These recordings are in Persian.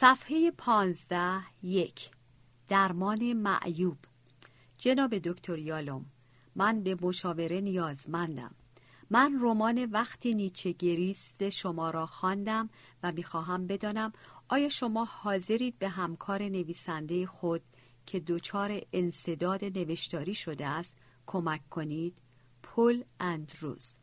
صفحه پانزده یک درمان معیوب. جناب دکتر یالوم من به مشاوره نیازمندم. من رمان وقتی نیچه گریست شما را خواندم و می‌خواهم بدانم آیا شما حاضرید به همکار نویسنده خود که دچار انصداد نوشتاری شده است کمک کنید؟ پل اندروز.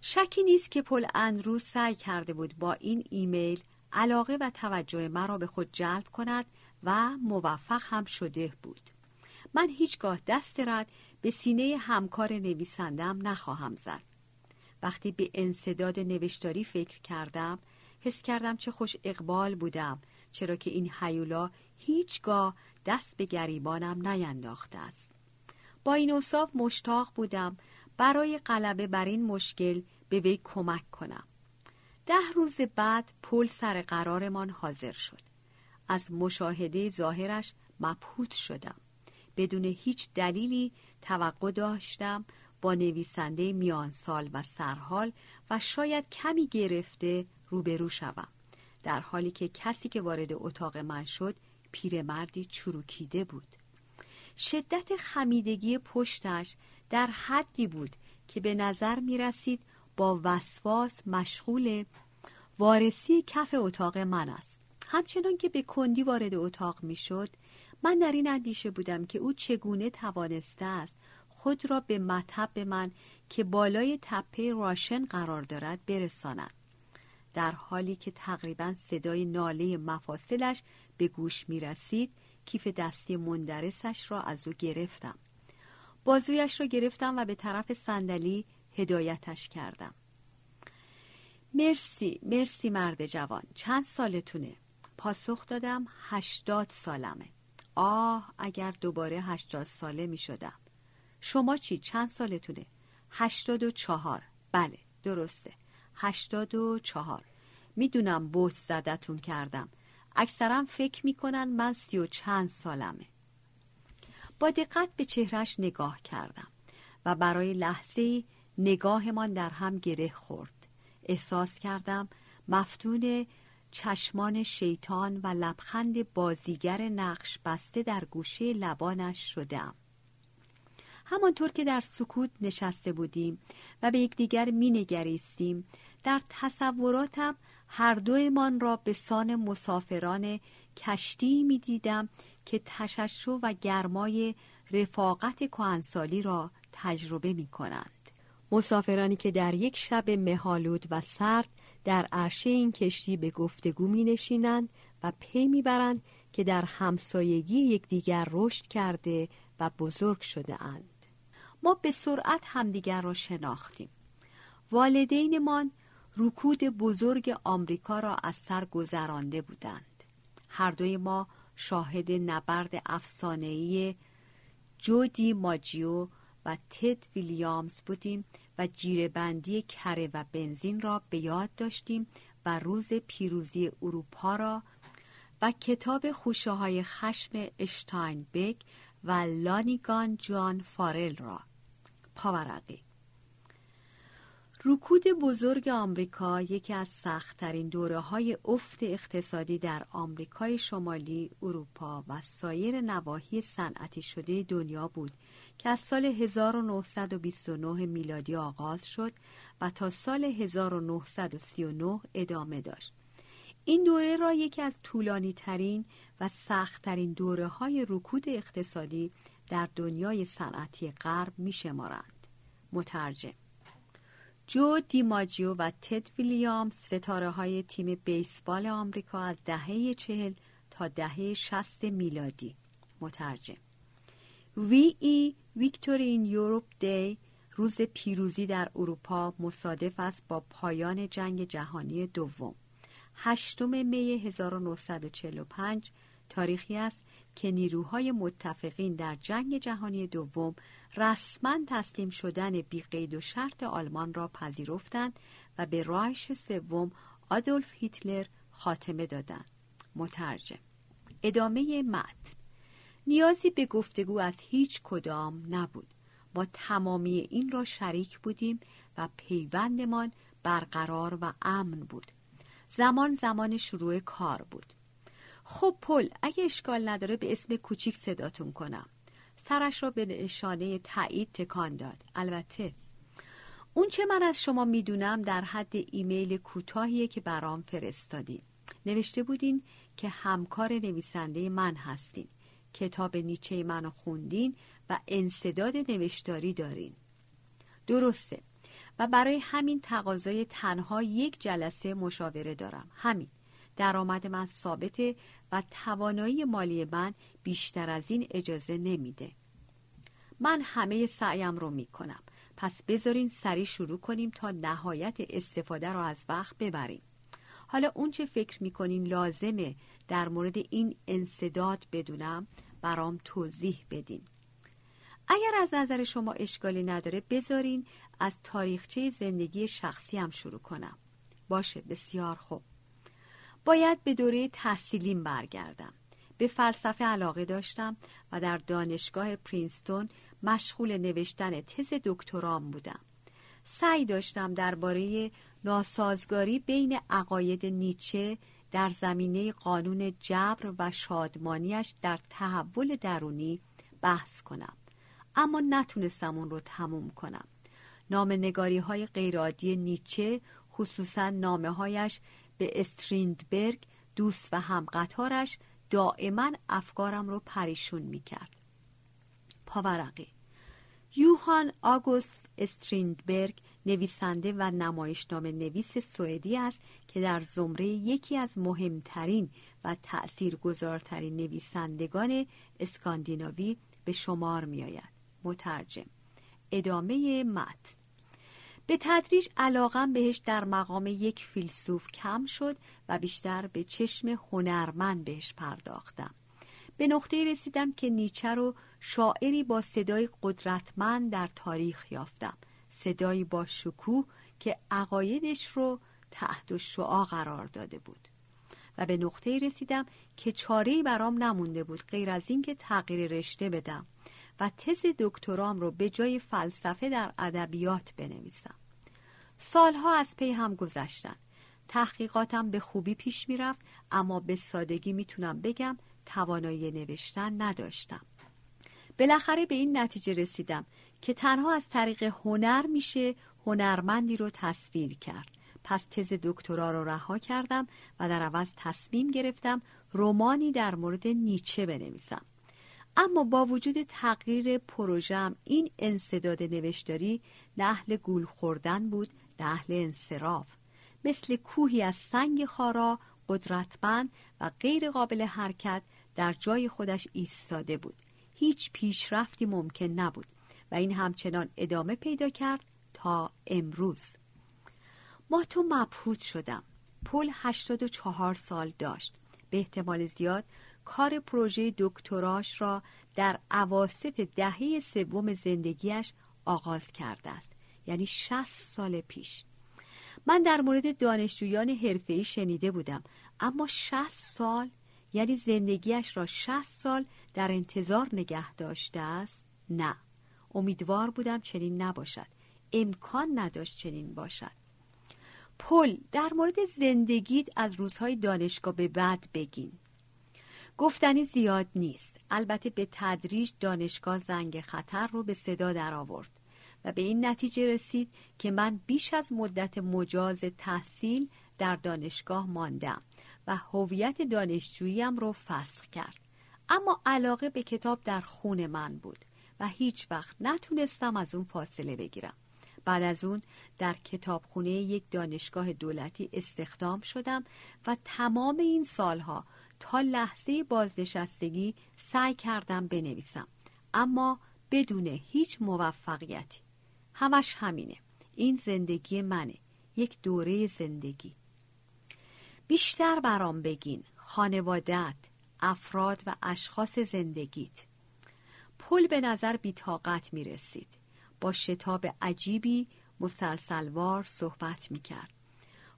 شکی نیست که پل اندروز سعی کرده بود با این ایمیل علاقه و توجه مرا به خود جلب کند و موفق هم شده بود. من هیچگاه دست رد به سینه همکار نویسندم نخواهم زد. وقتی به انصداد نوشتاری فکر کردم حس کردم چه خوش اقبال بودم چرا که این حیولا هیچگاه دست به گریبانم نینداخته است. با این اصاف مشتاق بودم برای غلبه بر این مشکل به وی کمک کنم. ده روز بعد پل سر قرارمان حاضر شد. از مشاهده ظاهرش مبهوت شدم. بدون هیچ دلیلی توقع داشتم با نویسنده میان سال و سرحال و شاید کمی گرفته روبرو شوم. در حالی که کسی که وارد اتاق من شد پیرمردی چروکیده بود. شدت خمیدگی پشتش در حدی بود که به نظر می رسید با وسواس مشغول وارسی کف اتاق من است. همچنان که به کندی وارد اتاق می شد من در این اندیشه بودم که او چگونه توانسته است خود را به مطب من که بالای تپه راشن قرار دارد برساند. در حالی که تقریبا صدای ناله مفاصلش به گوش می رسید کیف دستی مندرسش را از او گرفتم. بازویش را گرفتم و به طرف صندلی هدایتش کردم. مرسی مرسی مرد جوان. چند سالتونه؟ پاسخ دادم هشتاد سالمه. آه اگر دوباره هشتاد ساله می شدم. شما چی؟ چند سالتونه؟ هشتاد و چهار. بله درسته. هشتاد و چهار. می‌دونم بوت زدتون کردم. اکثرا فکر می‌کنن من سی و چند سالمه. با دقت به چهرش نگاه کردم و برای لحظه نگاهمان در هم گره خورد احساس کردم مفتون چشمان شیطان و لبخند بازیگر نقش بسته در گوشه لبانش شدم همانطور که در سکوت نشسته بودیم و به یکدیگر مینگریستیم در تصوراتم هر دویمان را به سان مسافران کشتی می دیدم که تششع و گرمای رفاقت کهنسالی را تجربه می کنند. مسافرانی که در یک شب مهالود و سرد در عرشه این کشتی به گفتگو می نشینند و پی می برند که در همسایگی یکدیگر رشد کرده و بزرگ شده اند. ما به سرعت همدیگر را شناختیم. والدینمان رکود بزرگ آمریکا را از سر گذرانده بودند هر دوی ما شاهد نبرد افسانه‌ای جودی ماجیو و تد ویلیامز بودیم و جیرهبندی کره و بنزین را به یاد داشتیم و روز پیروزی اروپا را و کتاب خوشه های خشم اشتاینبک و لانیگان جان فارل را. پاورقی رکود بزرگ آمریکا یکی از سختترین دوره های افت اقتصادی در آمریکای شمالی، اروپا و سایر نواحی صنعتی شده دنیا بود که از سال 1929 میلادی آغاز شد و تا سال 1939 ادامه داشت. این دوره را یکی از طولانی ترین و سختترین دوره های رکود اقتصادی در دنیای صنعتی غرب می شمارند. مترجم جو دیماجیو و تد ویلیامز ستاره های تیم بیسبال آمریکا از دهه چهل تا دهه شست میلادی. مترجم. وی ای ویکتوری این یوروپ دی روز پیروزی در اروپا مصادف است با پایان جنگ جهانی دوم. هشتم می 1945 تاریخی است که نیروهای متفقین در جنگ جهانی دوم رسما تسلیم شدن بیقید و شرط آلمان را پذیرفتند و به رایش سوم آدولف هیتلر خاتمه دادند. مترجم ادامه متن نیازی به گفتگو از هیچ کدام نبود. ما تمامی این را شریک بودیم و پیوندمان برقرار و امن بود. زمان زمان شروع کار بود. خب پل اگه اشکال نداره به اسم کوچیک صداتون کنم. سرش را به نشانه تایید تکان داد. البته اون چه من از شما می‌دونم در حد ایمیل کوتاهیه که برام فرستادین. نوشته بودین که همکار نویسنده من هستین. کتاب نیچه منو خوندین و انصداد نوشتاری دارین. درسته. و برای همین تقاضای تنها یک جلسه مشاوره دارم. همین. درآمد من ثابته و توانایی مالی من بیشتر از این اجازه نمیده. من همه سعیم رو می‌کنم. پس بذارین سری شروع کنیم تا نهایت استفاده رو از وقت ببریم. حالا اون چه فکر می‌کنین لازمه در مورد این انصداد بدونم برام توضیح بدین. اگر از نظر شما اشکالی نداره بذارین از تاریخچه زندگی شخصی هم شروع کنم. باشه بسیار خوب. باید به دوره تحصیلیم برگردم. به فلسفه علاقه داشتم و در دانشگاه پرینستون مشغول نوشتن تز دکترام بودم. سعی داشتم درباره ناسازگاری بین عقاید نیچه در زمینه قانون جبر و شادمانیش در تحول درونی بحث کنم. اما نتونستم اون رو تموم کنم. نام نگاری های غیرادی نیچه خصوصا نامه هایش به استریندبرگ دوست و همقطارش دائما افکارم رو پریشون می کرد. پاورقی یوهان آگوست استریندبرگ نویسنده و نمایشنامه نویس سوئدی است که در زمره یکی از مهمترین و تأثیرگذارترین نویسندگان اسکاندیناوی به شمار می آید. مترجم ادامه متن به تدریج علاقم بهش در مقام یک فیلسوف کم شد و بیشتر به چشم هنرمند بهش پرداختم. به نقطه رسیدم که نیچه رو شاعری با صدای قدرتمند در تاریخ یافتم. صدایی با شکوه که عقایدش رو تحت شعا قرار داده بود. و به نقطه رسیدم که چاره برام نمونده بود غیر از اینکه تغییر رشته بدم. و تز دکترام رو به جای فلسفه در ادبیات بنویسم. سالها از پی هم گذشتن. تحقیقاتم به خوبی پیش می‌رفت اما به سادگی می‌تونم بگم توانایی نوشتن نداشتم. بالاخره به این نتیجه رسیدم که تنها از طریق هنر میشه هنرمندی رو تصویر کرد. پس تز دکترا رو رها کردم و در عوض تصمیم گرفتم رومانی در مورد نیچه بنویسم. اما با وجود تغییر پروژم این انصداد نوشتاری نه گول خوردن بود نه انصراف. مثل کوهی از سنگ خارا قدرتمند و غیر قابل حرکت در جای خودش ایستاده بود. هیچ پیشرفتی ممکن نبود و این همچنان ادامه پیدا کرد تا امروز. ما تو مبهوت شدم. پل 84 سال داشت. به احتمال زیاد کار پروژه دکتراش را در عواست دهه سوم زندگیش آغاز کرده است. یعنی 60 سال پیش. من در مورد دانشجویان حرفه‌ای شنیده بودم. اما 60 سال یعنی زندگیش را 60 سال در انتظار نگه داشته است؟ نه. امیدوار بودم چنین نباشد. امکان نداشت چنین باشد. پل در مورد زندگیت از روزهای دانشگاه به بعد بگین. گفتنی زیاد نیست. البته به تدریج دانشگاه زنگ خطر رو به صدا در آورد و به این نتیجه رسید که من بیش از مدت مجاز تحصیل در دانشگاه ماندم و هویت دانشجوییم رو فسخ کرد. اما علاقه به کتاب در خون من بود و هیچ وقت نتونستم از اون فاصله بگیرم. بعد از اون در کتابخونه یک دانشگاه دولتی استخدام شدم و تمام این سالها تا لحظه بازنشستگی سعی کردم بنویسم. اما بدون هیچ موفقیتی. همش همینه. این زندگی منه. یک دوره زندگی. بیشتر برام بگین. خانوادت افراد و اشخاص زندگیت. پل به نظر بیتاقت می رسید با شتاب عجیبی مسلسلوار صحبت می کرد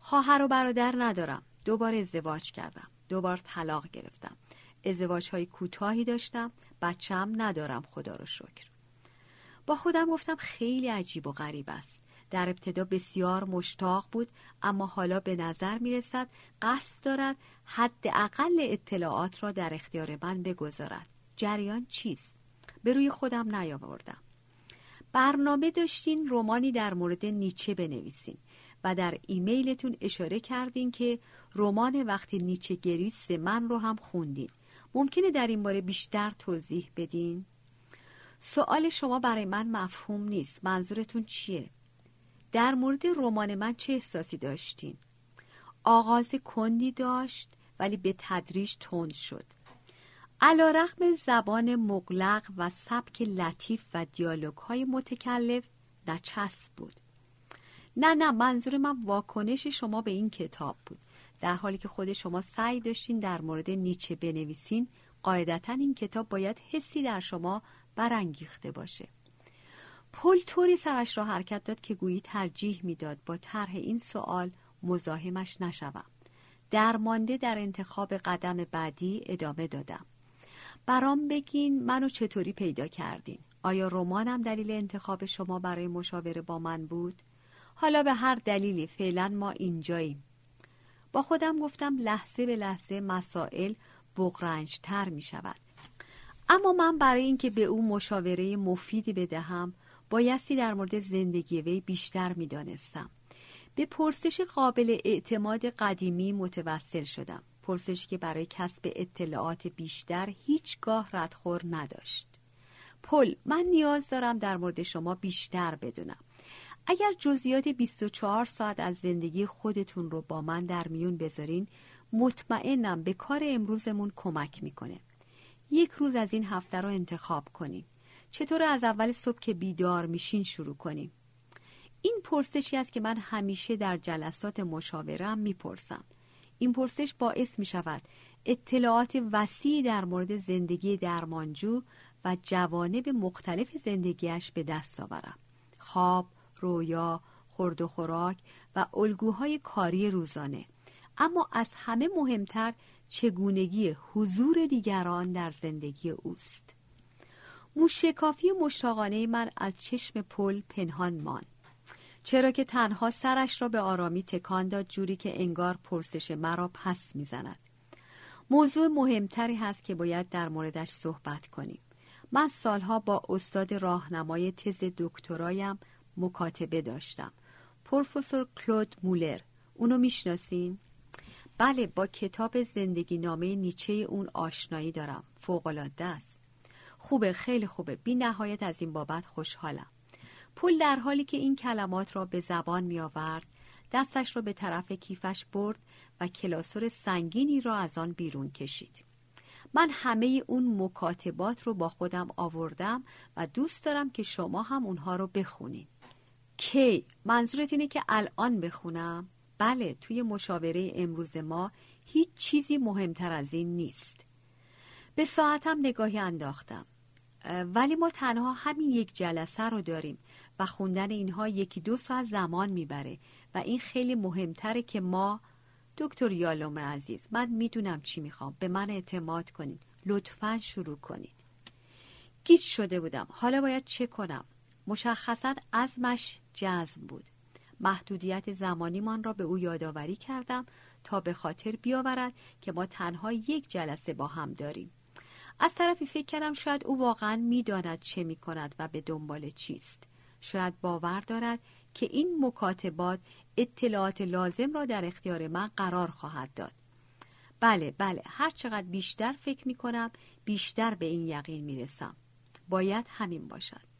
خواهر و برادر ندارم. دوباره ازدواج کردم. دوبار طلاق گرفتم. ازدواج های کوتاهی داشتم. بچم ندارم. خدا رو شکر. با خودم گفتم خیلی عجیب و غریب است. در ابتدا بسیار مشتاق بود اما حالا به نظر می رسد قصد دارد حداقل اطلاعات را در اختیار من بگذارد. جریان چیست؟ به روی خودم نیاوردم. برنامه داشتین رومانی در مورد نیچه بنویسین و در ایمیلتون اشاره کردین که رمان وقتی نیچه گریست من رو هم خوندین ممکنه در این باره بیشتر توضیح بدین؟ سوال شما برای من مفهوم نیست منظورتون چیه؟ در مورد رمان من چه احساسی داشتین؟ آغاز کندی داشت ولی به تدریج تند شد علا رقم زبان مغلق و سبک لطیف و دیالوگ های متکلف نچسب بود. نه نه منظور من واکنش شما به این کتاب بود. در حالی که خود شما سعی داشتین در مورد نیچه بنویسین قاعدتا این کتاب باید حسی در شما برانگیخته باشه. پل طوری سرش را حرکت داد که گویی ترجیح می‌داد با طرح این سوال مزاحمش نشوم. درمانده در انتخاب قدم بعدی ادامه دادم. برام بگین منو چطوری پیدا کردین؟ آیا رمانم دلیل انتخاب شما برای مشاوره با من بود؟ حالا به هر دلیلی فعلا ما اینجاییم. با خودم گفتم لحظه به لحظه مسائل بغرنجتر می شود اما من برای اینکه به او مشاوره مفیدی بدهم بایستی در مورد زندگی وی بیشتر می دانستم. به پرسش قابل اعتماد قدیمی متوسل شدم. پرسشی که برای کسب اطلاعات بیشتر هیچگاه ردخور نداشت. پل من نیاز دارم در مورد شما بیشتر بدونم. اگر جزئیات 24 ساعت از زندگی خودتون رو با من در میون بذارین مطمئنم به کار امروزمون کمک می‌کنه. یک روز از این هفته رو انتخاب کنیم چطور از اول صبح که بیدار میشین شروع کنیم این پرسشی است که من همیشه در جلسات مشاورم می‌پرسم. این پرسش باعث می شود اطلاعات وسیعی در مورد زندگی درمانجو و جوانب مختلف زندگیش به دست آورم. خواب، رویا، خورد و خوراک و الگوهای کاری روزانه. اما از همه مهمتر چگونگی حضور دیگران در زندگی اوست. موشکافی مشتاقانه من از چشم پل پنهان ماند. چرا که تنها سرش را به آرامی تکان داد جوری که انگار پرسش مرا پس می‌زند. موضوع مهمتری هست که باید در موردش صحبت کنیم. من سالها با استاد راهنمای تز دکترایم مکاتبه داشتم. پروفسور کلود مولر. اونو می‌شناسین؟ بله با کتاب زندگی نامه نیچه اون آشنایی دارم. فوقالعاده است. خوبه خیلی خوبه. بی نهایت از این بابت خوشحالم. پول در حالی که این کلمات را به زبان می آورد دستش را به طرف کیفش برد و کلاسور سنگینی را از آن بیرون کشید. من همه اون مکاتبات رو با خودم آوردم و دوست دارم که شما هم اونها رو بخونید کی؟ منظورت اینه که الان بخونم؟ بله توی مشاوره امروز ما هیچ چیزی مهمتر از این نیست. به ساعتم نگاهی انداختم. ولی ما تنها همین یک جلسه رو داریم و خوندن اینها یکی دو ساعت زمان می‌بره و این خیلی مهمتره که ما دکتر یالوم عزیز من می‌دونم چی می‌خوام به من اعتماد کنید. لطفا شروع کنید. گیج شده بودم. حالا باید چه کنم؟ مشخصا ازمش جزم بود. محدودیت زمانیمان را به او یادآوری کردم تا به خاطر بیاورد که ما تنها یک جلسه با هم داریم. از طرفی فکر کردم شاید او واقعا می‌داند چه می کند و به دنبال چیست. شاید باور دارد که این مکاتبات اطلاعات لازم را در اختیار من قرار خواهد داد. بله بله هر چقدر بیشتر فکر می کنم بیشتر به این یقین می رسم باید همین باشد.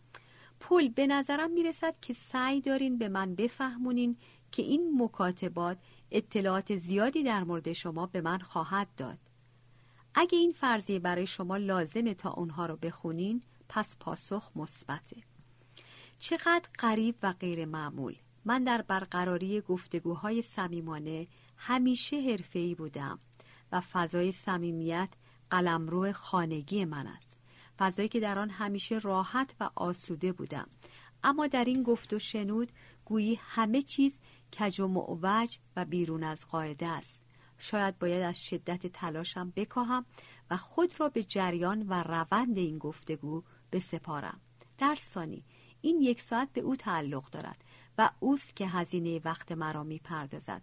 پول به نظرم می رسد که سعی دارین به من بفهمونین که این مکاتبات اطلاعات زیادی در مورد شما به من خواهد داد. اگه این فرضیه برای شما لازمه تا اونها رو بخونین پس پاسخ مثبته. چقدر غریب و غیر معمول. من در برقراری گفتگوهای صمیمانه همیشه حرفه‌ای بودم و فضای صمیمیت قلمرو خانگی من است. فضایی که در آن همیشه راحت و آسوده بودم. اما در این گفت و شنود گویی همه چیز کج و معوج و بیرون از قاعده است. شاید باید از شدت تلاشم بکاهم و خود را به جریان و روند این گفتگو بسپارم. در ثانی این یک ساعت به او تعلق دارد و اوست که هزینه وقت مرا می پردازد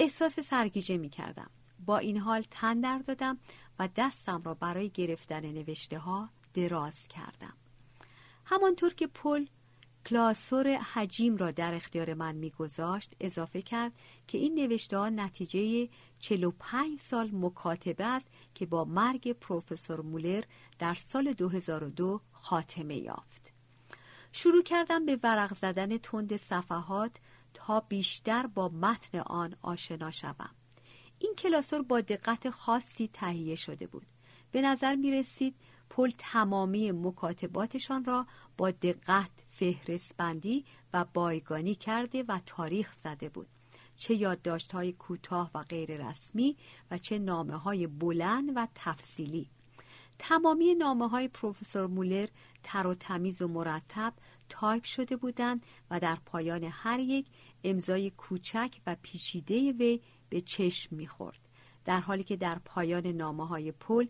احساس سرگیجه می کردم با این حال تن در دادم و دستم را برای گرفتن نوشته ها دراز کردم. همانطور که پل کلاسور حجیم را در اختیار من میگذاشت اضافه کرد که این نوشته ها نتیجه 45 سال مکاتبه است که با مرگ پروفسور مولر در سال 2002 خاتمه یافت. شروع کردم به ورق زدن تند صفحات تا بیشتر با متن آن آشنا شوم. این کلاسور با دقت خاصی تهیه شده بود. به نظر می رسید پل تمامی مکاتباتشان را با دقت فهرست بندی و بایگانی کرده و تاریخ زده بود. چه یادداشت های کوتاه و غیر رسمی و چه نامه های بلند و تفصیلی. تمامی نامه های پروفسور مولر تر و تمیز و مرتب تایپ شده بودند و در پایان هر یک امضای کوچک و پیچیده وی به چشم می‌خورد. در حالی که در پایان نامه های پل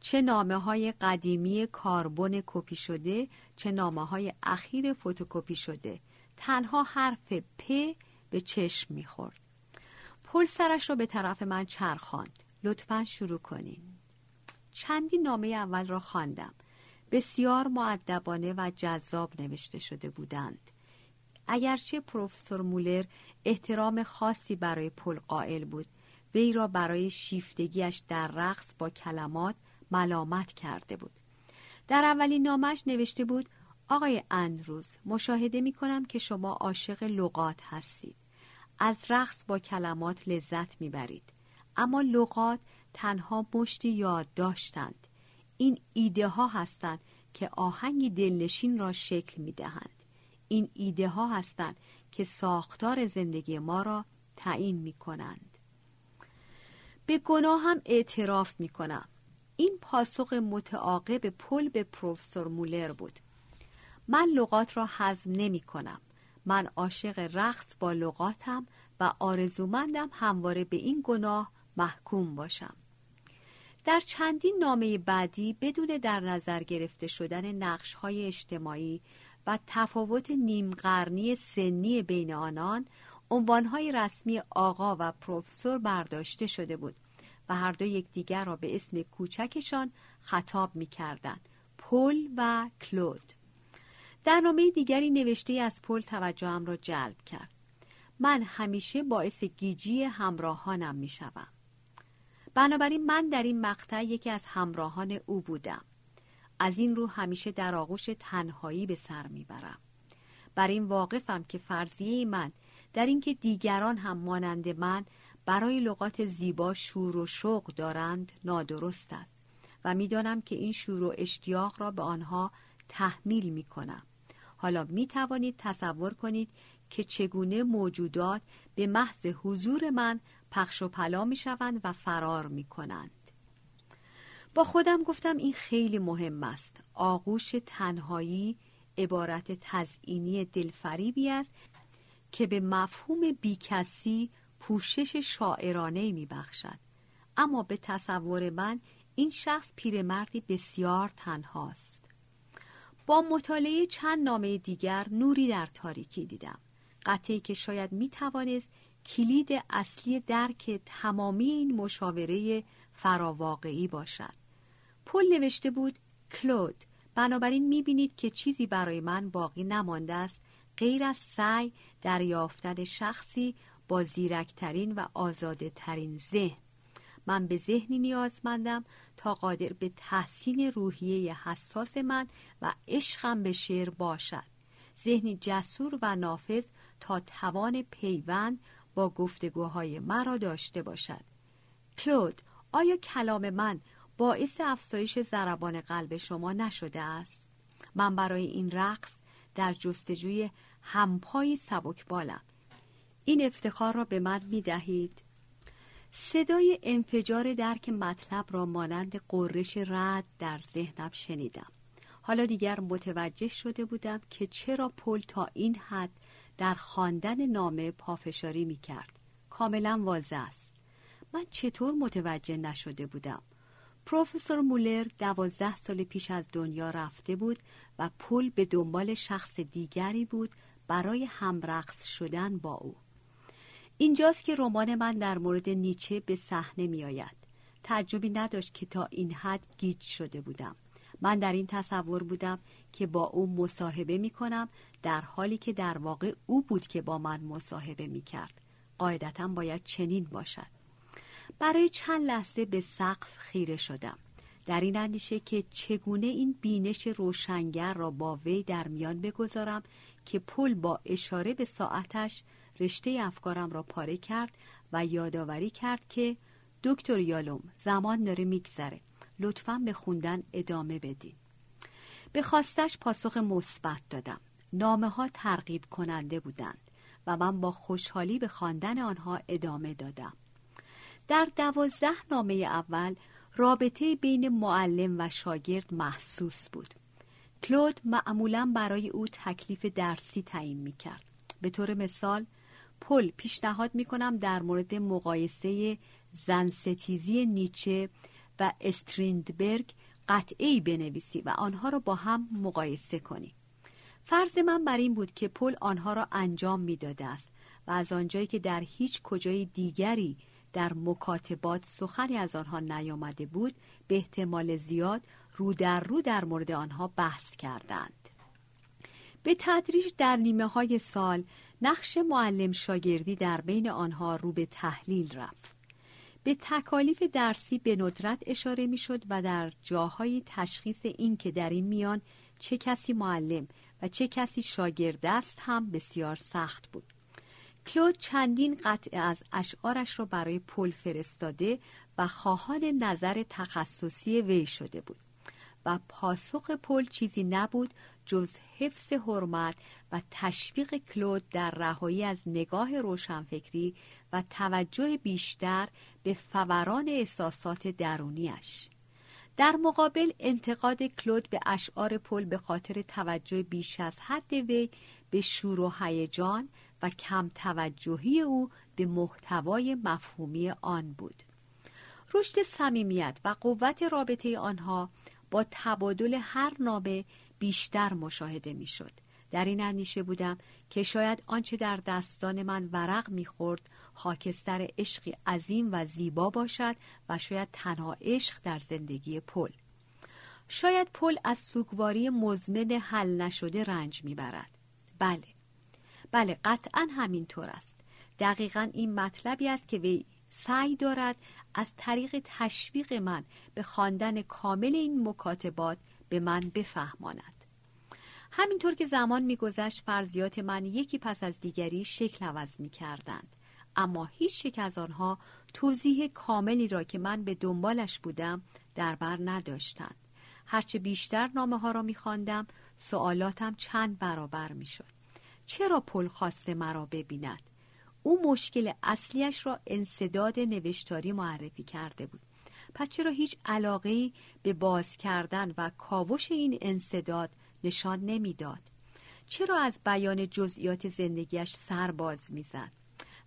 چه نامه های قدیمی کاربن کپی شده چه نامه های اخیر فتوکپی شده. تنها حرف پ به چشم می‌خورد. پل سرش را به طرف من چرخاند. لطفا شروع کنین. چندی نامه اول را خواندم. بسیار معدبانه و جذاب نوشته شده بودند. اگرچه پروفسور مولر احترام خاصی برای پل قائل بود وی را برای شیفتگیش در رقص با کلمات ملامت کرده بود در اولین نامش نوشته بود آقای اندروز مشاهده می کنم که شما عاشق لغات هستید از رقص با کلمات لذت می‌برید اما لغات تنها مشتی یاد داشتند این ایده ها هستند که آهنگ دلنشین را شکل می دهند. این ایده ها هستند که ساختار زندگی ما را تعیین می کنند. به گناه هم اعتراف می کنم. این پاسخ متعاقب پل به پروفسور مولر بود. من لغات را هضم نمی کنم. من عاشق رقص با لغاتم و آرزومندم همواره به این گناه محکوم باشم. در چندین نامه بعدی بدون در نظر گرفته شدن نقش های اجتماعی و تفاوت نیمقرنی سنی بین آنان عنوانهای رسمی آقا و پروفسور برداشته شده بود. و هر دو یکدیگر را به اسم کوچکشان خطاب می کردن. پل و کلود در نامه دیگری نوشته از پل توجهم را جلب کرد من همیشه باعث گیجی همراهانم می شوم. بنابراین من در این مقطع یکی از همراهان او بودم از این رو همیشه در آغوش تنهایی به سر می‌برم بر این واقفم که فرضیه من در اینکه دیگران هم مانند من برای لغات زیبا شور و شوق دارند نادرست است و می‌دانم که این شور و اشتیاق را به آنها تحمیل می کنم. حالا می توانید تصور کنید که چگونه موجودات به محض حضور من پخش و پلا می شوند و فرار می کنند. با خودم گفتم این خیلی مهم است. آغوش تنهایی عبارت تزئینی دلفریبی است که به مفهوم بیکسی پوشش شاعرانه می بخشد. اما به تصور من این شخص پیرمردی بسیار تنهاست. با مطالعه چند نامه دیگر نوری در تاریکی دیدم. قطعی که شاید می توانست کلید اصلی درک تمامی این مشاوره فراواقعی باشد. پل نوشته بود کلود بنابراین می بینید که چیزی برای من باقی نمانده است غیر از سعی در یافتن شخصی با زیرکترین و آزاده ترین ذهن. من به ذهنی نیازمندم تا قادر به تحسین روحیه حساس من و عشقم به شعر باشد. ذهنی جسور و نافذ تا توان پیوند با گفتگوهای مرا داشته باشد. کلود آیا کلام من باعث افزایش ضربان قلب شما نشده است؟ من برای این رقص در جستجوی همپایی سبکبالم. این افتخار را به من می دهید صدای انفجار درک مطلب را مانند قررش رد در ذهنم شنیدم. حالا دیگر متوجه شده بودم که چرا پل تا این حد در خواندن نامه پافشاری می کرد کاملا واضح است. من چطور متوجه نشده بودم؟ پروفسور مولر دوازده سال پیش از دنیا رفته بود و پل به دنبال شخص دیگری بود برای همرقص شدن با او. اینجاست که رمان من در مورد نیچه به صحنه می آید تعجبی نداشت که تا این حد گیج شده بودم. من در این تصور بودم که با او مصاحبه می کنم در حالی که در واقع او بود که با من مصاحبه می کرد قاعدتا باید چنین باشد. برای چند لحظه به سقف خیره شدم. در این اندیشه که چگونه این بینش روشنگر را با وی در میان بگذارم که پل با اشاره به ساعتش رشته افکارم را پاره کرد و یادآوری کرد که دکتر یالوم زمان داره میگذره. لطفا به خوندن ادامه بدین. به خواستش پاسخ مثبت دادم. نامه ها ترغیب کننده بودند و من با خوشحالی به خواندن آنها ادامه دادم. در دوازده نامه اول رابطه بین معلم و شاگرد محسوس بود. کلود معمولا برای او تکلیف درسی تعیین می کرد به طور مثال پل پیشنهاد می کنم در مورد مقایسه زنستیزی نیچه و استریندبرگ قطعی بنویسی و آنها را با هم مقایسه کنی فرض من بر این بود که پل آنها را انجام می‌داده است و از آنجایی که در هیچ کجای دیگری در مکاتبات سخنی از آنها نیامده بود به احتمال زیاد رو در رو در مورد آنها بحث کردند. به تدریج در نیمه های سال نقش معلم شاگردی در بین آنها رو به تحلیل رفت. به تکالیف درسی به ندرت اشاره می‌شد و در جاهای تشخیص این که در این میان چه کسی معلم و چه کسی شاگرد است هم بسیار سخت بود. کلود چندین قطعه از اشعارش را برای پل فرستاده و خواهان نظر تخصصی وی شده بود. و پاسخ پل چیزی نبود جز حفظ حرمت و تشویق کلود در رهایی از نگاه روشنفکری و توجه بیشتر به فوران احساسات درونیش. در مقابل انتقاد کلود به اشعار پل به خاطر توجه بیش از حد وی به شور و هیجان و کم توجهی او به محتوای مفهومی آن بود. رشد صمیمیت و قوت رابطه آنها با تبادل هر نامه بیشتر مشاهده می‌شد. در این اندیشه بودم که شاید آنچه در دستان من ورق می‌خورد خاکستر عشقی عظیم و زیبا باشد و شاید تنها عشق در زندگی پل. شاید پل از سوگواری مزمن حل نشده رنج می‌برد. بله. بله قطعا همینطور است. دقیقا این مطلبی است که وی سعی دارد از طریق تشویق من به خواندن کامل این مکاتبات به من بفهماند همینطور که زمان میگذشت فرضیات من یکی پس از دیگری شکل عوض می کردند. اما هیچ یک از آنها توضیح کاملی را که من به دنبالش بودم در بر نداشتند. هرچه بیشتر نامه ها را می خواندم، سوالاتم چند برابر می شد. چرا پل خواسته مرا ببیند؟ او مشکل اصلیش را انصداد نوشتاری معرفی کرده بود. پس چرا هیچ علاقه به باز کردن و کاوش این انصداد نشان نمی‌داد؟ چرا از بیان جزئیات زندگیش سر باز می‌زد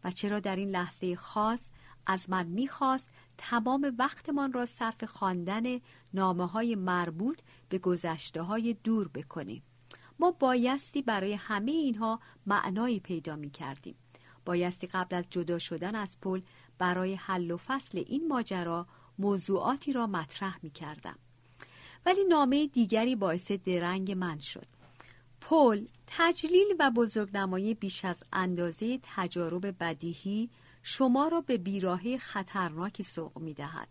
و چرا در این لحظه خاص از من می‌خواست تمام وقتمان را صرف خواندن نامه های مربوط به گذشته های دور بکنیم ما بایستی برای همه اینها معنایی پیدا می کردیم بایستی قبل از جدا شدن از پل برای حل و فصل این ماجرا موضوعاتی را مطرح می کردم. ولی نامه دیگری باعث درنگ من شد. پل تجلیل و بزرگنمایی بیش از اندازه تجارب بدیهی شما را به بیراهه خطرناکی سوق می دهد.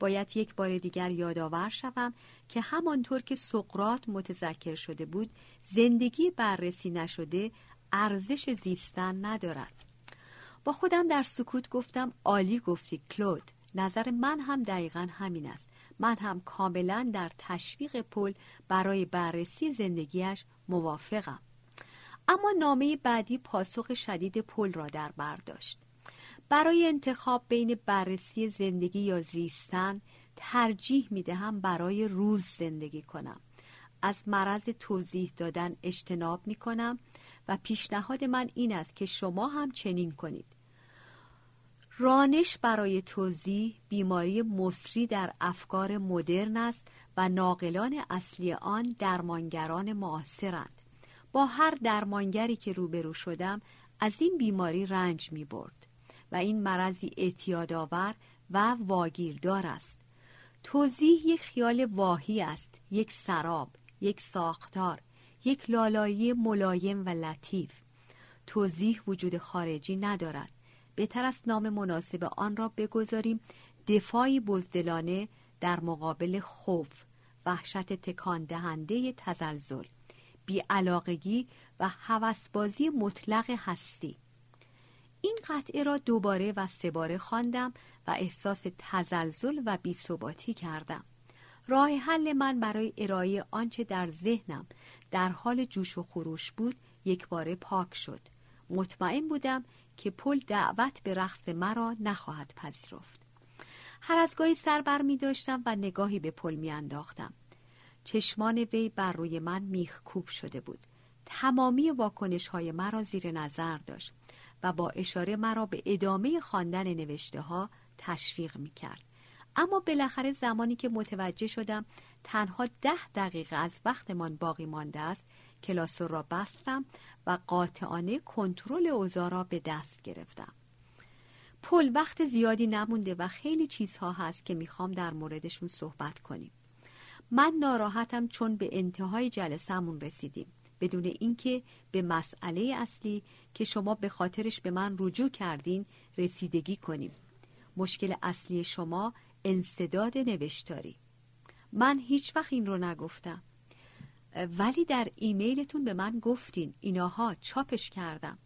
باید یک بار دیگر یادآور شوم که همانطور که سقرات متذکر شده بود زندگی بررسی نشده ارزش زیستن ندارد با خودم در سکوت گفتم عالی گفتی کلود. نظر من هم دقیقا همین است. من هم کاملا در تشویق پل برای بررسی زندگیش موافقم. اما نامه بعدی پاسخ شدید پل را در برداشت برای انتخاب بین بررسی زندگی یا زیستن ترجیح می دهم برای روز زندگی کنم. از مرض توضیح دادن اجتناب می کنم و پیشنهاد من این است که شما هم چنین کنید. رانش برای توضیح بیماری مصری در افکار مدرن است و ناقلان اصلی آن درمانگران معاصرند. با هر درمانگری که روبرو شدم از این بیماری رنج می برد و این مرضی اعتیادآور و واگیردار است. توضیح یک خیال واهی است یک سراب یک ساختار یک لالایی ملایم و لطیف. توضیح وجود خارجی ندارد. بهتر است نام مناسب آن را بگذاریم. دفاعی بزدلانه در مقابل خوف وحشت تکان دهنده تزلزل. بیعلاقگی و هوسبازی مطلق هستی. این قطعه را دوباره و سه باره خواندم و احساس تزلزل و بیثباتی کردم. راه حل من برای ارائه آنچه در ذهنم در حال جوش و خروش بود یک باره پاک شد. مطمئن بودم که پل دعوت به رقص مرا نخواهد پذیرفت هر از گاهی سر بر می داشتم و نگاهی به پل می انداختم. چشمان وی بر روی من میخ کوب شده بود تمامی واکنش های مرا زیر نظر داشت و با اشاره مرا به ادامه خواندن نوشته ها تشویق می کرد. اما بالاخره زمانی که متوجه شدم تنها ده دقیقه از وقتمان باقی مانده است. کلاس را بستم و قاطعانه کنترل اوضاع را به دست گرفتم. پل وقت زیادی نمونده و خیلی چیزها هست که می‌خوام در موردشون صحبت کنیم. من ناراحتم چون به انتهای جلسهمون رسیدیم. بدون اینکه به مسئله اصلی که شما به خاطرش به من رجوع کردین رسیدگی کنیم. مشکل اصلی شما انصداد نوشتاری. من هیچ وقت این رو نگفتم. ولی در ایمیلتون به من گفتین. ایناها چاپش کردم.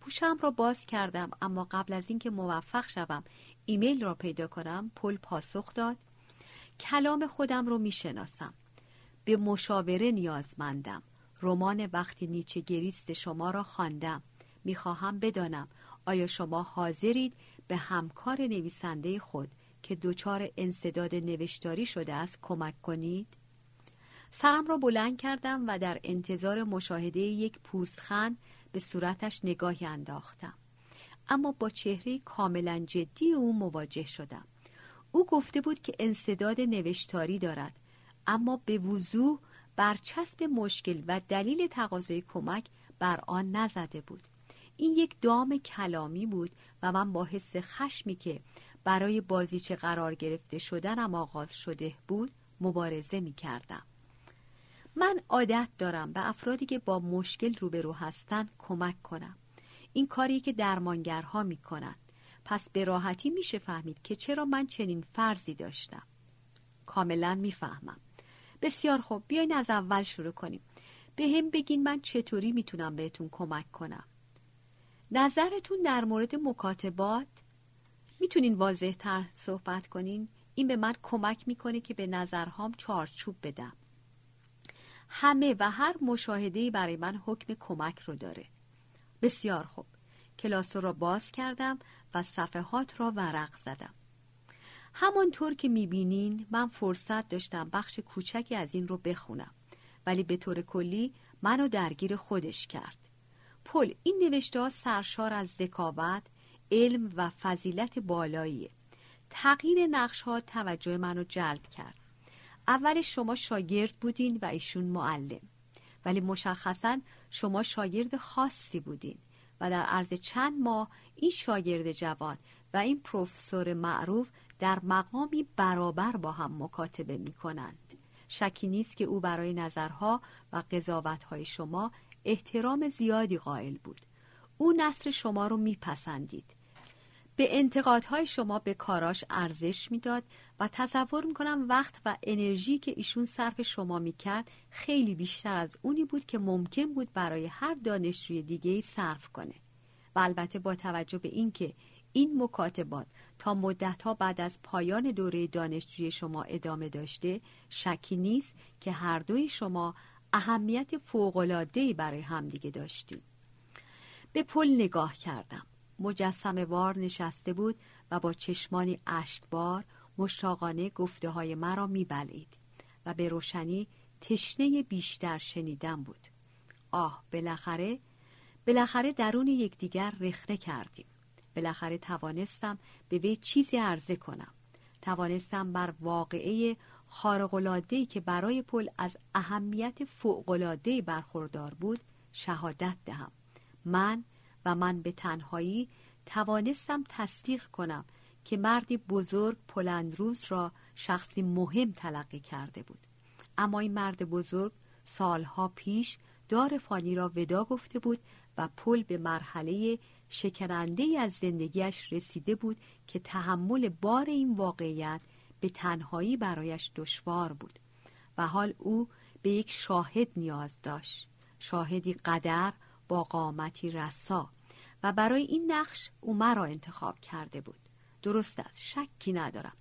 پوشم را باز کردم اما قبل از اینکه موفق شوم ایمیل را پیدا کنم پل پاسخ داد. کلام خودم رو می‌شناسم. به مشاوره نیازمندم. رمان وقتی نیچه گریست شما را خواندم. می‌خواهم بدانم آیا شما حاضرید به همکار نویسنده خود که دچار انصداد نوشتاری شده است کمک کنید؟ سرم را بلند کردم و در انتظار مشاهده یک پوزخند به صورتش نگاهی انداختم. اما با چهره کاملا جدی او مواجه شدم. او گفته بود که انصداد نوشتاری دارد اما به وضوح برچسب مشکل و دلیل تقاضای کمک بر آن نزده بود. این یک دام کلامی بود و من با حس خشمی که برای بازیچه قرار گرفته شدنم آغاز شده بود مبارزه می کردم. من عادت دارم به افرادی که با مشکل روبرو هستند کمک کنم. این کاری که درمانگرها می کنند پس به راحتی میشه فهمید که چرا من چنین فرضی داشتم. کاملا می‌فهمم. بسیار خوب بیاین از اول شروع کنیم. به هم بگین من چطوری می‌تونم بهتون کمک کنم. نظرتون در مورد مکاتبات؟ می‌تونین واضح تر صحبت کنین؟ این به من کمک می‌کنه که به نظرهام چارچوب بدم. همه و هر مشاهده برای من حکم کمک رو داره. بسیار خوب. کلاس را باز کردم و صفحات را ورق زدم. همانطور که می‌بینین من فرصت داشتم بخش کوچکی از این رو بخونم. ولی به طور کلی منو درگیر خودش کرد. پل این نوشته سرشار از ذکاوت علم و فضیلت بالاییه تغییر نقش ها توجه منو جلب کرد اول شما شاگرد بودین و ایشون معلم ولی مشخصا شما شاگرد خاصی بودین و در عرض چند ماه این شاگرد جوان و این پروفسور معروف در مقامی برابر با هم مکاتبه می کنند. شکی نیست که او برای نظرها و قضاوتهای شما احترام زیادی قائل بود. او نصر شما رو میپسندید. به انتقادهای شما به کاراش ارزش می‌داد و تصور می‌کنم وقت و انرژی که ایشون صرف شما می‌کرد خیلی بیشتر از اونی بود که ممکن بود برای هر دانشجوی دیگه صرف کنه. و البته با توجه به اینکه این مکاتبات تا مدتها بعد از پایان دوره دانشجوی شما ادامه داشته شکی نیست که هر دوی شما اهمیت فوق‌العاده‌ای برای همدیگه داشتیم به پل نگاه کردم. مجسم وار نشسته بود و با چشمانی اشکبار مشتاقانه گفته های مرا میبلید و به روشنی تشنه بیشتر شنیدن بود. آه بالاخره بالاخره درون یکدیگر رخنه کردیم. بالاخره توانستم به وی چیزی عرضه کنم. توانستم بر واقعه خارق‌العاده‌ای که برای پل از اهمیت فوق‌العاده‌ای برخوردار بود شهادت دهم. من و من به تنهایی توانستم تصدیق کنم که مردی بزرگ پلندروز را شخصی مهم تلقی کرده بود. اما این مرد بزرگ سالها پیش دار فانی را ودا گفته بود و پل به مرحله شکننده از زندگیش رسیده بود که تحمل بار این واقعیت به تنهایی برایش دشوار بود و حال او به یک شاهد نیاز داشت. شاهدی قدر با قامتی رسا. و برای این نقش او مرا انتخاب کرده بود. درست است شکی ندارم.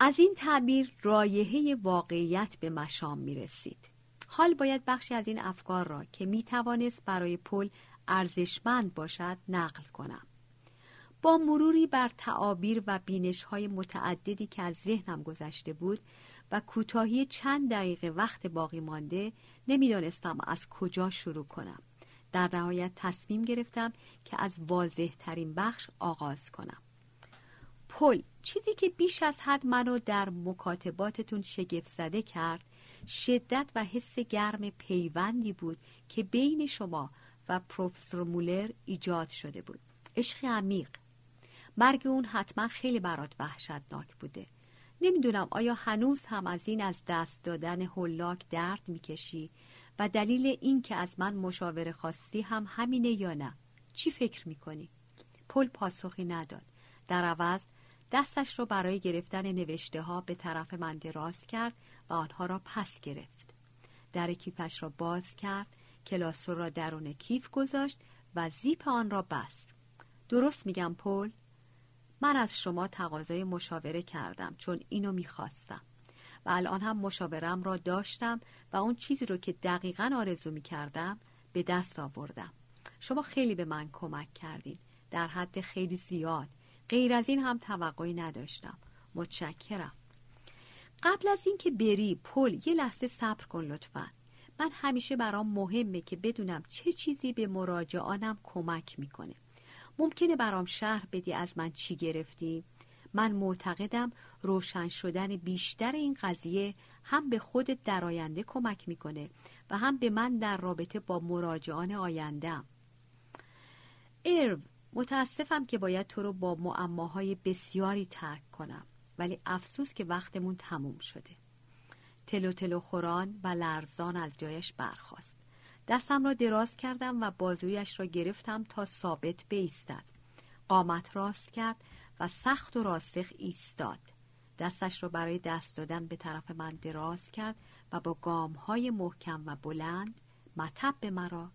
از این تعبیر رایحه واقعیت به مشام می رسید حال باید بخشی از این افکار را که می توانست برای پل ارزشمند باشد نقل کنم. با مروری بر تعابیر و بینش های متعددی که از ذهنم گذشته بود و کوتاهی چند دقیقه وقت باقی مانده نمی‌دانستم از کجا شروع کنم. در نهایت تصمیم گرفتم که از واضح ترین بخش آغاز کنم. پل چیزی که بیش از حد منو در مکاتباتتون شگفت زده کرد شدت و حس گرم پیوندی بود که بین شما و پروفسور مولر ایجاد شده بود. عشق عمیق. مرگ اون حتما خیلی برات وحشتناک بوده. نمی‌دونم آیا هنوز هم از این از دست دادن هولاک درد می‌کشی؟ و دلیل این که از من مشاوره خواستی هم همینه یا نه. چی فکر می‌کنی؟ پل پاسخی نداد. در عوض دستش را برای گرفتن نوشته ها به طرف من دراز کرد و آنها را پس گرفت. در کیفش را باز کرد کلاسور را درون کیف گذاشت و زیپ آن را بست. درست میگم پل؟ من از شما تقاضای مشاوره کردم چون اینو می‌خواستم. و الان هم مشاورم را داشتم و اون چیزی رو که دقیقا آرزو می‌کردم به دست آوردم. شما خیلی به من کمک کردین. در حد خیلی زیاد. غیر از این هم توقعی نداشتم. متشکرم. قبل از اینکه بری پل یه لحظه صبر کن لطفا. من همیشه برام مهمه که بدونم چه چیزی به مراجعانم کمک می‌کنه. ممکنه برام شهر بدی از من چی گرفتی؟ من معتقدم روشن شدن بیشتر این قضیه هم به خودت در آینده کمک می‌کنه و هم به من در رابطه با مراجعان آیندهم ارو متاسفم که باید تو رو با معماهای بسیاری ترک کنم ولی افسوس که وقتمون تموم شده. تلو تلو خوران و لرزان از جایش برخاست. دستم را دراز کردم و بازویش را گرفتم تا ثابت بیستد. قامت راست کرد و سخت و راسخ ایستاد. دستش را برای دست دادن به طرف من دراز کرد و با گام های محکم و بلند مطب مرا